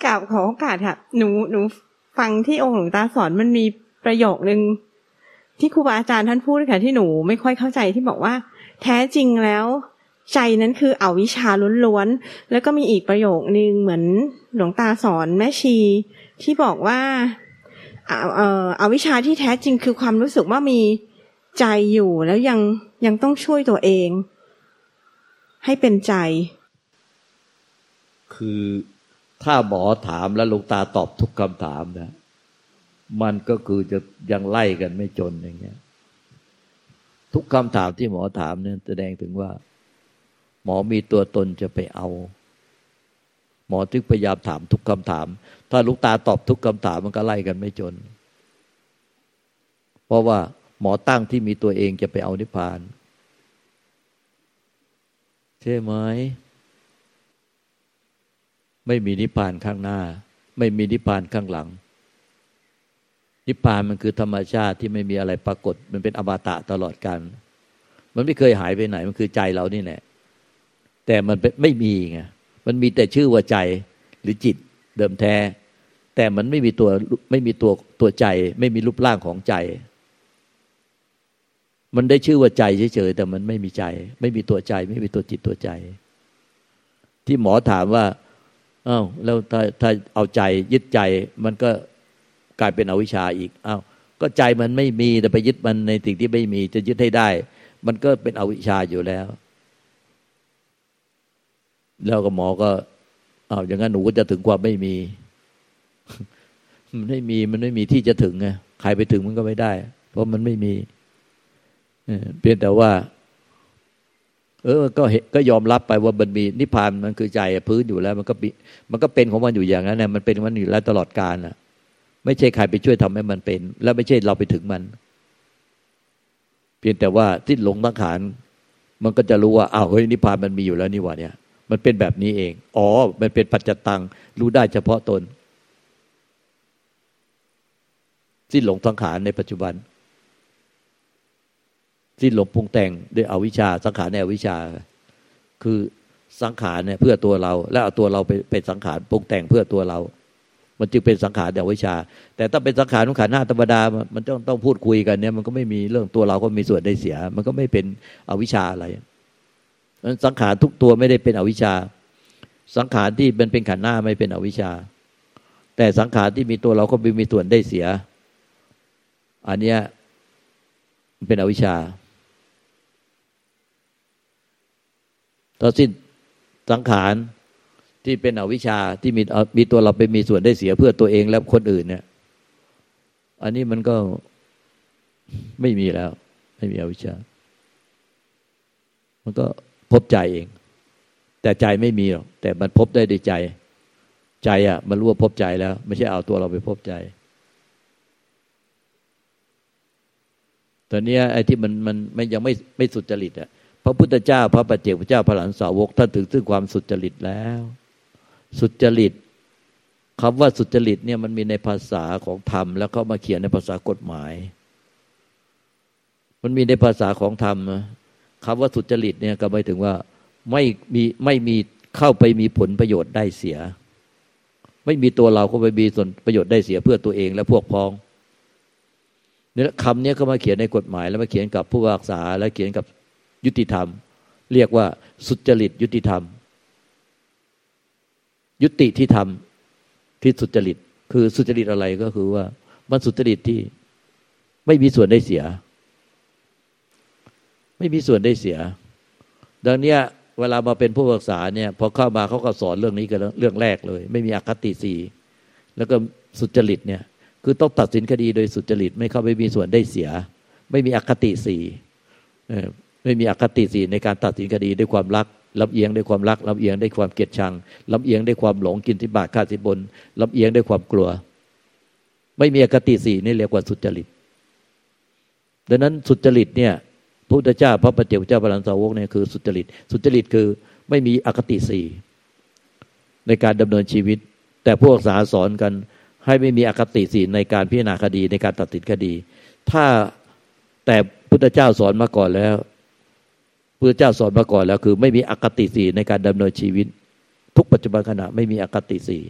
กล่าวขอโอกาสค่ะหนูหนูฟังที่องค์หลวงตาสอนมันมีประโยคนึงที่ครูบาอาจารย์ท่านพูดค่ะที่หนูไม่ค่อยเข้าใจที่บอกว่า แท้จริงแล้วใจนั้นคือเอาวิชาล้วนๆแล้วก็มีอีกประโยคนึงเหมือนหลวงตาสอนแม่ชี ที่บอกว่าเอ่อเอาวิชาที่แท้จริงคือความรู้สึกว่ามีใจอยู่แล้วยังยังต้องช่วยตัวเอง ให้เป็นใจ คือถ้าหมอถามแล้วลุงตาตอบทุกคำถามนะ มันก็คือจะยังไล่กันไม่จนอย่างเงี้ย ทุกคำถามที่หมอถามเนี่ยแสดงถึงว่า หมอมีตัวตนจะไปเอา หมอทึกพยายามถามทุกคำถาม ถ้าลูกตาตอบทุกคำถามมันก็ไล่กันไม่จน เพราะว่าหมอตั้งที่มีตัวเองจะไปเอานิพพาน ใช่ไหม ไม่มีนิพพานข้างหน้า ไม่มีนิพพานข้างหลัง นิพพานมันคือธรรมชาติที่ไม่มีอะไรปรากฏ มันเป็นอมตะตลอดกันมันไม่เคยหายไปไหน มันคือใจเรานี่แหละแต่มันไม่มีไง มันมีแต่ชื่อว่าใจหรือจิตเดิมแท้ แต่มันไม่มีตัวไม่มีตัวตัวใจ ไม่มีรูปร่างของใจ มันได้ชื่อว่าใจเฉยๆแต่มันไม่มีใจ ไม่มีตัวใจ ไม่มีตัวจิตตัวใจ ที่หมอถามว่าอา้าวแล้วถ้าถ้าเอาใจยึดใจ มันก็กลายเป็นอวิชชาอีกอา้าวก็ใจมันไม่มีแต่ไปยึดมันในสิ่งที่ไม่มี จะยึดให้ได้ มันก็เป็นอวิชชาอยู่แล้ว แล้วก็หมอก็เอาอย่างนั้นหนูก็จะถึงความไม่มี มันไม่มีมันไม่มีที่จะถึงไงใครไปถึงมันก็ไม่ได้ เพราะมันไม่มีเพียงแต่ว่า เออก็ก็ยอมรับไปว่ามันมีนิพพานมันคือใจพื้นอยู่แล้ว มันก็มันก็เป็นของมันอยู่อย่างนั้นนะมันเป็นมันอยู่แล้วตลอดกาลอะ ไม่ใช่ใครไปช่วยทำให้มันเป็น แล้วไม่ใช่เราไปถึงมัน เพียงแต่ว่าที่หลงตั้งขานมันก็จะรู้ว่าอ้าวเฮ้ยนิพพานมันมีอยู่แล้วนี่หว่าเนี่ย มันเป็นแบบนี้เอง อ๋อ มันเป็นปัจจตัง รู้ได้เฉพาะตน สิ้นหลงสังขารในปัจจุบัน สิ้นหลงปรุงแต่งด้วยอวิชชา สังขารในอวิชชา คือสังขารเนี่ยเพื่อตัวเรา แล้วเอาตัวเราไปเป็นสังขารปรุงแต่งเพื่อตัวเรา มันจึงเป็นสังขารแต่วิชา แต่ถ้าเป็นสังขารของขันหน้าธรรมดา มันต้องต้องพูดคุยกันเนี่ย มันก็ไม่มีเรื่องตัวเราก็มีส่วนได้เสีย มันก็ไม่เป็นอวิชชาอะไร สังขารทุกตัวไม่ได้เป็นอวิชชา สังขารที่เป็นเป็นขันหน้าไม่เป็นอวิชชา แต่สังขารที่มีตัวเราก็มีส่วนได้เสีย อันเนี้ยเป็นอวิชชาตอนสิ้นสังขารที่เป็นอวิชชาที่มีมีตัวเราไปมีส่วนได้เสียเพื่อตัวเองและคนอื่นเนี่ย อันนี้มันก็ไม่มีแล้ว ไม่มีอวิชชา มันก็ พบใจเอง แต่ใจไม่มีหรอกแต่มันพบได้ด้วยใจ ใจอะ มันรู้ว่าพบใจแล้ว ไม่ใช่เอาตัวเราไปพบใจตอนนี้ไอ้ที่มันมันมันยังไม่ไม่สุจริตอะพระพุทธเจ้า พระปัจเจกพระเจ้าพระหลานสาวกท่านถึงซึ่งความสุจริตแล้ว สุจริตคำว่าสุจริตเนี่ยมันมีในภาษาของธรรม แล้วเขามาเขียนในภาษากฎหมาย มันมีในภาษาของธรรม คำว่าสุจริตเนี่ยก็หมายถึงว่าไม่มีไม่มีเข้าไปมีผลประโยชน์ได้เสีย ไม่มีตัวเราเข้าไปมีส่วนประโยชน์ได้เสียเพื่อตัวเองและพวกพ้องเนี่ยคำนี้ก็มาเขียนในกฎหมาย แล้วมาเขียนกับผู้วักษาแล้วเขียนกับยุติธรรม เรียกว่าสุจริตยุติธรรม ยุติที่ทำที่สุจริต คือสุจริตอะไรก็คือว่ามันสุจริตที่ไม่มีส่วนได้เสีย ไม่มีส่วนได้เสีย ดังนี้เวลามาเป็นผู้ศึกษาเนี่ยพอเข้ามาเขาก็สอนเรื่องนี้กันเรื่องแรกเลย ไม่มีอคติสีแล้วก็สุจริตเนี่ย คือต้องตัดสินคดีโดยสุจริต ไม่เข้าไปมีส่วนได้เสีย ไม่มีอคติสีไม่มีอคติสีในการตัดสินคดีด้วยความรักลำเอียงด้วยความรักลำเอียงด้วยความเกลียดชังลำเอียงด้วยความหลงกินที่บาทฆ่าสิบนลำเอียงด้วยความกลัว ไม่มีอคติสีนี่เรียกว่าสุจริต ดังนั้นสุจริตเนี่ย พุทธเจ้า พระปฏิเจ้าเจ้าพระลันสาวกเนี่ยคือสุจริต สุจริตคือไม่มีอคติสี่ในการดำเนินชีวิต แต่พวกสาสอนกันให้ไม่มีอคติสี่ในการพิจารณาคดีในการตัดสินคดี ถ้าแต่พุทธเจ้าสอนมาก่อนแล้วพุทธเจ้าสอนมาก่อนแล้ว คือไม่มีอคติสี่ในการดำเนินชีวิต ทุกปัจจุบันขณะไม่มีอคติสี่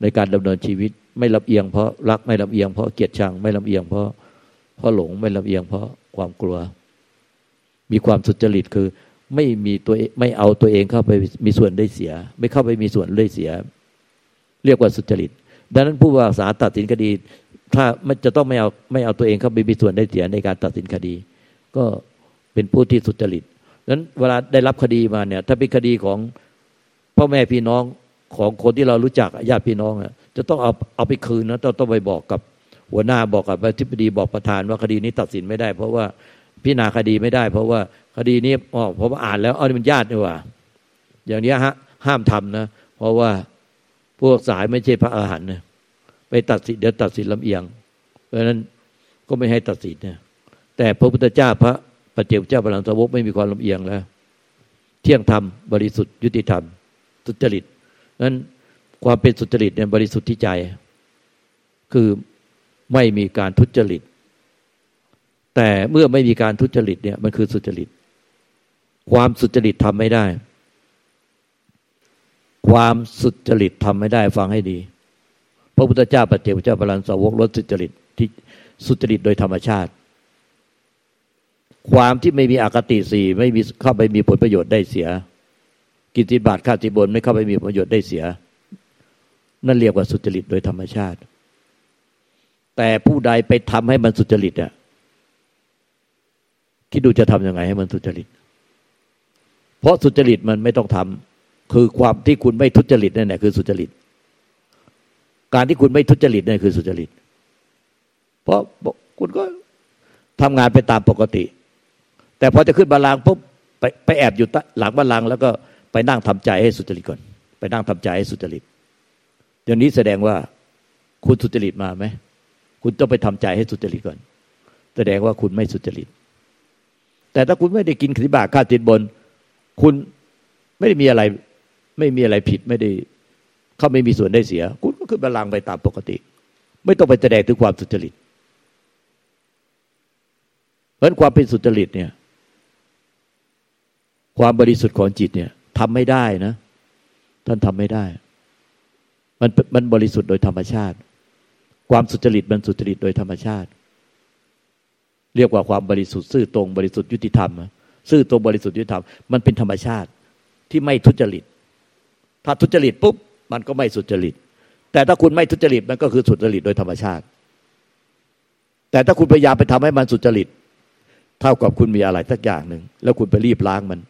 ในการดำเนินชีวิต ไม่ลำเอียงเพราะรักไม่ลำเอียงเพราะเกลียดชังไม่ลำเอียงเพราะ เพราะหลงไม่ลำเอียงเพราะความกลัว มีความสุจริตคือ ไม่มีตัวไม่เอาตัวเองเข้าไปมีส่วนได้เสีย ไม่เข้าไปมีส่วนได้เสีย เรียกว่าสุจริต ดังนั้นผู้ว่าสาตัดสินคดี ถ้ามันจะต้องไม่เอาไม่เอาตัวเองเข้าไปมีส่วนได้เสียในการตัดสินคดี ก็เป็นผู้ที่สุจริตนั้นเวลาได้รับคดีมาเนี่ย ถ้าเป็นคดีของพ่อแม่พี่น้องของคนที่เรารู้จักญาติพี่น้องจะต้องเอาเอาไปคืนนะต้องต้องไปบอกกับ หัวหน้าบอกกับอธิบดีบอกประธานว่าคดีนี้ตัดสินไม่ได้ เพราะว่าพิจารณาคดีไม่ได้ เพราะว่าคดีนี้อ๋อผมอ่านแล้วอ๋อนี่มันญาตินี่ว่า อย่างนี้ฮะห้ามทำนะ เพราะว่าพวกสายไม่ใช่พระอาหารนะไปตัดสินเดี๋ยวตัดสินลำเอียง เพราะฉะนั้นก็ไม่ให้ตัดสินเนี่ยแต่พระพุทธเจ้าพระปัจเจกเจ้าพลังสาวกไม่มีความลำเอียงแล้ว เที่ยงธรรมบริสุทธิ์ยุติธรรม สุจริตนั้นความเป็นสุจริตเนี่ยบริสุทธิ์ที่ใจ คือ ไม่มีการทุจริต แต่เมื่อไม่มีการทุจริตเนี่ยมันคือสุจริต ความสุจริตทำไม่ได้ ความสุจริตทำไม่ได้ฟังให้ดี พระพุทธเจ้าปฏิเจกเจ้าพลันสาวกลดสุจริตที่สุจริตโดยธรรมชาติ ความที่ไม่มีอคติสี่ไม่มีเข้าไปมีผลประโยชน์ได้เสีย กิจบาทข้าติบนไม่เข้าไปมีผลประโยชน์ได้เสีย นั่นเรียกว่าสุจริตโดยธรรมชาติ แต่ผู้ใดไปทำให้มันสุจริตอะคิดดูจะทํำยังไงให้มันสุจริต เพราะสุจริตมันไม่ต้องทำคือความที่คุณไม่ทุจริตนั่นแหละคือสุจริต การที่คุณไม่ทุจริตนั่นคือสุจริต เพราะคุณก็ทำงานไปตามปกติ แต่พอจะขึ้นบาลางปุ๊บไปไปแอบอยู่หลังบาลางแล้วก็ไปนั่งทำใจให้สุจริตก่อน ไปนั่งทำใจให้สุจริตอย่างนี้แสดงว่าคุณสุจริตมาไหม คุณต้องไปทำใจให้สุจริตก่อน แสดงว่าคุณไม่สุจริต แต่ถ้าคุณไม่ได้กินขีบาข้าติดบน คุณไม่ได้มีอะไร ไม่มีอะไรผิดไม่ได้ เขาไม่มีส่วนได้เสีย คุณก็ขึ้นบาลางไปตามปกติ ไม่ต้องไปแสดงถึงความสุจริต เพราะความเป็นสุจริตเนี่ย ความบริสุทธิ์ของจิตเนี่ยทำไม่ได้นะ ท่านทำไม่ได้ มันมันบริสุทธิ์โดยธรรมชาติ ความสุจริตมันสุจริตโดยธรรมชาติ เรียกว่าความบริสุทธิ์ซื่อตรงบริสุทธิ์ยุติธรรมซื่อตรงบริสุทธิ์ยุติธรรมมันเป็นธรรมชาติที่ไม่ทุจริต ถ้าทุจริตปุ๊บมันก็ไม่สุจริต แต่ถ้าคุณไม่ทุจริตมันก็คือสุจริตโดยธรรมชาติ แต่ถ้าคุณพยายามไปทำให้มันสุจริต เท่ากับคุณมีอะไรสักอย่างหนึ่งแล้วคุณไปรีบล้างมัน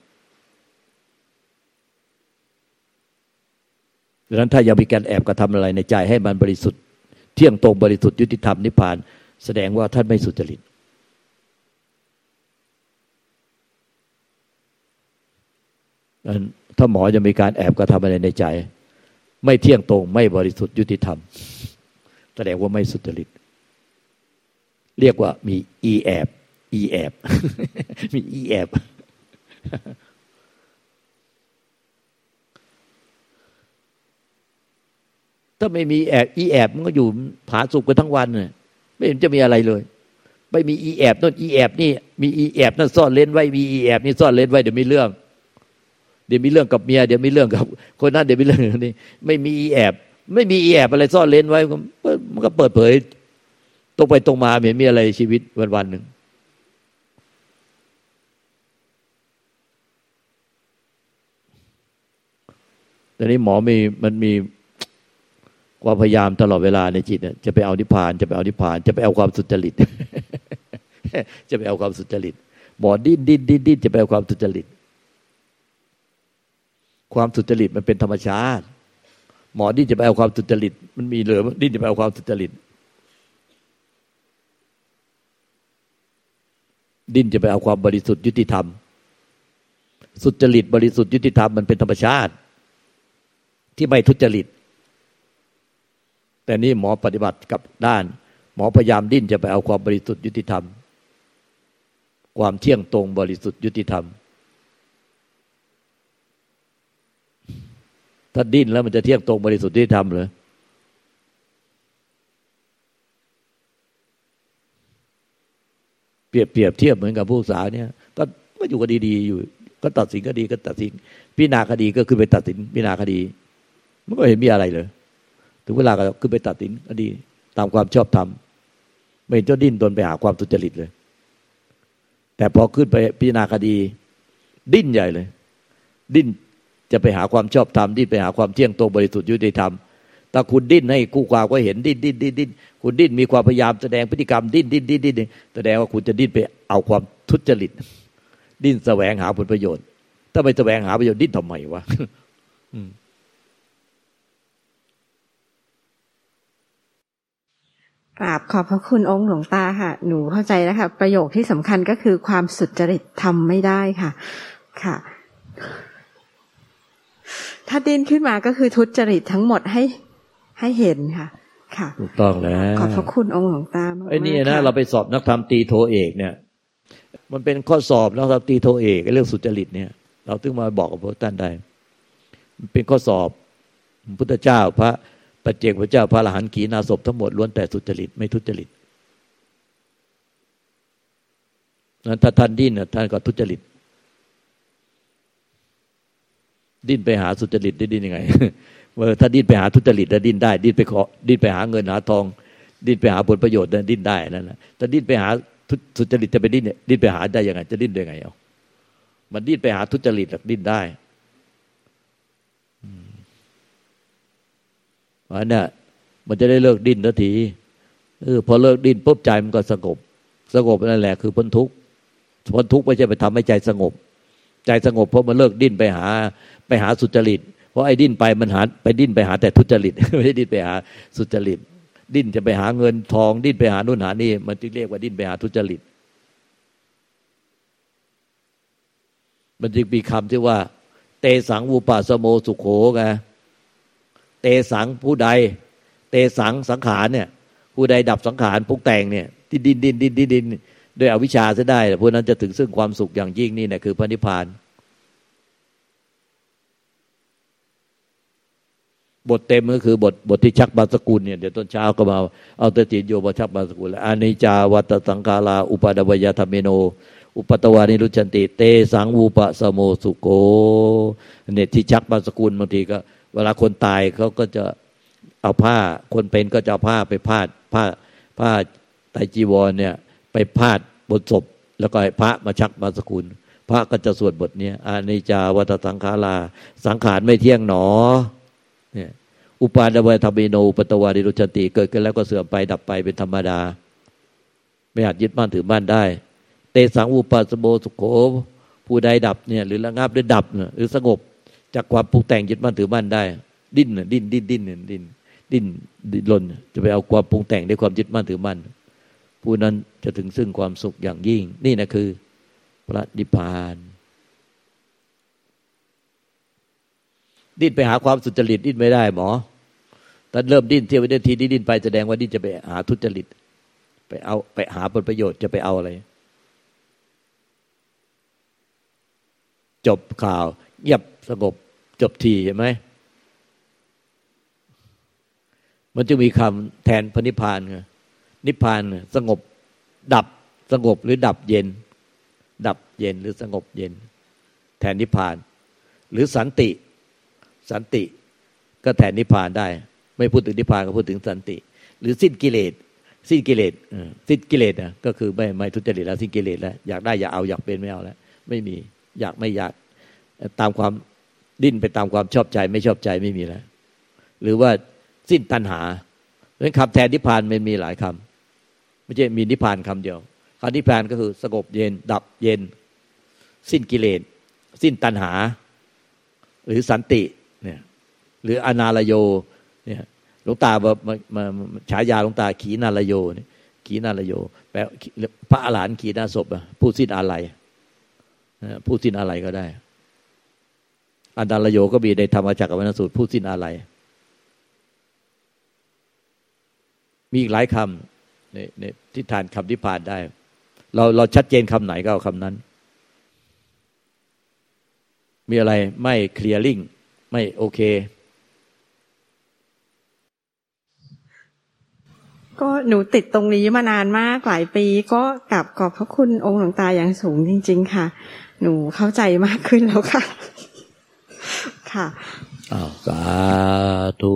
ดังนั้นถ้ายังมีการแอบกระทำอะไรในใจให้มันบริสุทธิ์ เที่ยงตรงบริสุทธิ์ยุติธรรมนิพพาน แสดงว่าท่านไม่สุจริตถ้าหมอจะมีการแอบกระทำอะไรในใจ ไม่เที่ยงตรงไม่บริสุทธิ์ยุติธรรม แสดงว่าไม่สุจริต เรียกว่ามีอีแอบอีแอบมีอีแอบ ถ้าไม่มีแอบอีแอบมันก็อยู่ผาสุกกันทั้งวันเนี่ยไม่เห็นจะมีอะไรเลย ไม่มีอีแอบนั่นอีแอบนี่มีอีแอบนั่นซ่อนเล่นไว้มีอีแอบนี่ซ่อนเล่นไว้เดี๋ยวมีเรื่อง เดี๋ยวมีเรื่องกับเมียเดี๋ยวมีเรื่องกับ คนนั้นเดี๋ยวมีเรื่องนี้ไม่มีอีแอบ ไม่มีอีแอบอะไรซ่อนเล่นไว้มันก็เปิดเผยตรงไปตรงมาเหมือนมีอะไรชีวิตวันวันหนึ่งแต่นี้หมอมีมันมี ความพยายามตลอดเวลาในจิตจะไปเอานิพพาน จะไปเอานิพพาน จะไปเอาความสุจริต จะไปเอาความสุจริตหมอดิ้นดิ้นดิ้นดิ้นจะไปเอาความสุจริต ความสุจริตมันเป็นธรรมชาติ หมอดิ้นจะไปเอาความสุจริต มันมีเหลือดิ้นจะไปเอาความสุจริต ดิ้นจะไปเอาความบริสุทธิ์ยุติธรรม สุจริตบริสุทธิ์ยุติธรรมมันเป็นธรรมชาติ ที่ไม่ทุจริต แต่นี่หมอปฏิบัติกับด้าน หมอพยายามดิ้นจะไปเอาความบริสุทธิ์ยุติธรรม ความเที่ยงตรงบริสุทธิ์ยุติธรรม ถ้าดิ้นแล้วมันจะเที่ยงตรงบริสุทธิ์ยุติธรรมเลยเปรียบเปรียบเทียบเหมือนกับผู้สาเนี่ย ก็ก็อยู่ก็ดีๆอยู่ ก็ตัดสินก็ดีก็ตัดสินพิจารณาคดีก็คือไปตัดสินพิจารณาคดีมันก็เห็นมีอะไรเลย ถึงเวลาก็ขึ้นไปตัดสินคดีตามความชอบธรรมไม่เห็นจ้าดิ้นตนไปหาความสุจริตเลย แต่พอขึ้นไปพิจารณาคดี ดิ้นใหญ่เลย ดิ้นจะไปหาความชอบธรรมดิ้นไปหาความเที่ยงตรงบริสุทธิ์ยุติธรรมถ้าคุณดิ้นให้คู่ความก็เห็นดิ้นดิ้นดิ้นดิ้นคุณดิ้นมีความพยายามแสดงพฤติกรรมดิ้นดิ้นดิ้นดิ้นแสดงว่าคุณจะดิ้นไปเอาความทุจริต ดิ้นแสวงหาผลประโยชน์ ถ้าไม่แสวงหาประโยชน์ดิ้นทำไมวะ กราบขอบพระคุณองค์หลวงตาค่ะ หนูเข้าใจแล้วค่ะ ประโยคที่สำคัญก็คือความสุจริตทำไม่ได้ค่ะ ค่ะ ถ้าดิ้นขึ้นมาก็คือทุจริตทั้งหมดให้ให้เห็นค่ะ ค่ะ ถูกต้องแล้ว ขอบพระคุณองค์หลวงตาไอ้นี่นะเราไปสอบนักธรรมตีโทเอกเนี่ย มันเป็นข้อสอบนักธรรมตีโทเอกเรื่องสุจริตเนี่ย เราถึงมาบอกกับพวกท่านได้ มันเป็นข้อสอบพุทธเจ้าพระ ปัจเจกพระเจ้าพระอรหันต์ขีณาศพทั้งหมดล้วนแต่สุจริตไม่ทุจริตนั้นถ้าท่านดิ้นท่านก็ทุจริต ดิ้นไปหาสุจริตได้ดิ้นยังไงเมื่อถ้าดิ้นไปหาทุจริตแล้วดิ้นได้ ดิ้นไปขอดิ้นไปหาเงินหาทอง ดิ้นไปหาผลประโยชน์ดิ้นได้นั่นแหละถ้าดิ้นไปหาสุจริตจะไปดิ้นเนี่ยดิ้นไปหาได้ยังไง จะดิ้นได้ยังไงเอามันดิ้นไปหาทุจริตดิ้นได้ อันนี้มันจะได้เลิกดิ้นทันทีเออพอเลิกดิ้นปุ๊บใจมันก็สงบ สงบนั่นแหละคือพ้นทุกข์พ้นทุกข์ไม่ใช่ไปทำให้ใจสงบ ใจสงบเพราะมันเลิกดิ้นไปหา ไปหาสุจริต เพราะไอ้ดิ้นไปมันหาไปดิ้นไปหาแต่ทุจริตไม่ได้ดิ้นไปหาสุจริต ดิ้นจะไปหาเงินทอง ดิ้นไปหานู่นหานี่มันจึงเรียกว่าดิ้นไปหาทุจริต มันจึงมีคำที่ว่า เตสังวูปาสโมสุโขไง ตสังผู้ใด เตสังสังขารเนี่ย ผู้ใดดับสังขารปุกแต่งเนี่ยดินดินดินดินดินดินด้วยอวิชชาจะได้พวกนั้นจะถึงซึ่งความสุขอย่างยิ่งนี่นะคือพระนิพพาน บทเต็มก็คือบทบทที่ชักบาสกุลเนี่ยเดี๋ยวต้นเช้าก็มาเอาตติโยบชักบาสกุลอานิจาวัตสังคาราอุปาดวยธรรมโน อุปตวานิรุจันติ เตสังวูปะสโมสุโกเนี่ยที่ชักบาสกุลบางทีก็ เวลาคนตายเขาก็จะเอาผ้า คนเป็นก็จะเอาผ้าไปพาดผ้าผ้าไตจีวรเนี่ย ไปพาดบนศพ แล้วก็ให้พระมาชักมาสกุล พระก็จะสวดบทนี้อานิจาวัตสังขารา สังขารไม่เที่ยงหนอเนี่ยอุปาดวธรรมิโนปตวาริรุชติ เกิดขึ้นแล้วก็เสื่อมไปดับไปเป็นธรรมดา ไม่อาจยึดมั่นถือมั่นได้ เตสังอุปาสโบสุโขผู้ใดดับเนี่ยหรือระงับหรือดับหรือสงบ จากความปรุงแต่งยึดมั่นถือมั่นได้ ดิ้นดิ้นดิ้นดิ้นดิ้นดิ้นดิ้นลนจะไปเอาความปรุงแต่งด้วยความยึดมั่นถือมั่นผู้นั้นจะถึงซึ่งความสุขอย่างยิ่ง นี่นะคือ พระนิพพานดิ้นไปหาความสุจริตดิ้นไม่ได้หมอถ้าเริ่มดิ้นเที่ยวไปเดินทีดิ้นไปแสดงว่าดิ้นจะไปหาทุจริต ไปเอาไปหาผลประโยชน์จะไปเอาอะไร จบข่าวเงียบ สงบจบทีเห็นไหม มันจะมีคำแทนพระนิพพานไงนิพพานสงบดับสงบหรือดับเย็น ดับเย็นหรือสงบเย็น แทนนิพพาน หรือสันติ สันติก็แทนนิพพานได้ ไม่พูดถึงนิพพานก็พูดถึงสันติ หรือสิ้นกิเลสสิ้นกิเลสสิ้นกิเลสนะก็คือไม่ไม่ทุจริตแล้วสิ้นกิเลสแล้วอยากได้อยากเอาอยากเป็นไม่เอาแล้วไม่มีอยากไม่อยากตามความ ดิ้นไปตามความชอบใจ ไม่ชอบใจไม่มีแล้ว หรือว่าสิ้นตัณหาเพราะคำแทนนิพพานมันมีหลายคำไม่ใช่มีนิพพานคำเดียวคำนิพพานก็คือสงบเย็น ดับเย็น สิ้นกิเลส สิ้นตัณหา หรือสันติเนี่ยหรืออนาลโยเนี่ยหลวงตามามาฉายาหลวงตาขีนาลโยเนี่ยขีนาลโยแปลพระอรหันต์ขีนาศพผู้สิ้นอะไรผู้สิ้นอะไรก็ได้ อันดาลโยก็มีในธรรมจักรวนสูตรผู้สิ้นอะไรมีอีกหลายคำในในที่ทานคำที่ผ่านได้ เราเราชัดเจนคำไหนก็เอาคำนั้น มีอะไรไม่เคลียร์ลิงไม่โอเค ก็หนูติดตรงนี้มานานมากหลายปี ก็กลับขอบพระคุณองค์หลวงตาอย่างสูงจริง ๆ ค่ะ หนูเข้าใจมากขึ้นแล้วค่ะ ค่ะอ้าวสาธุ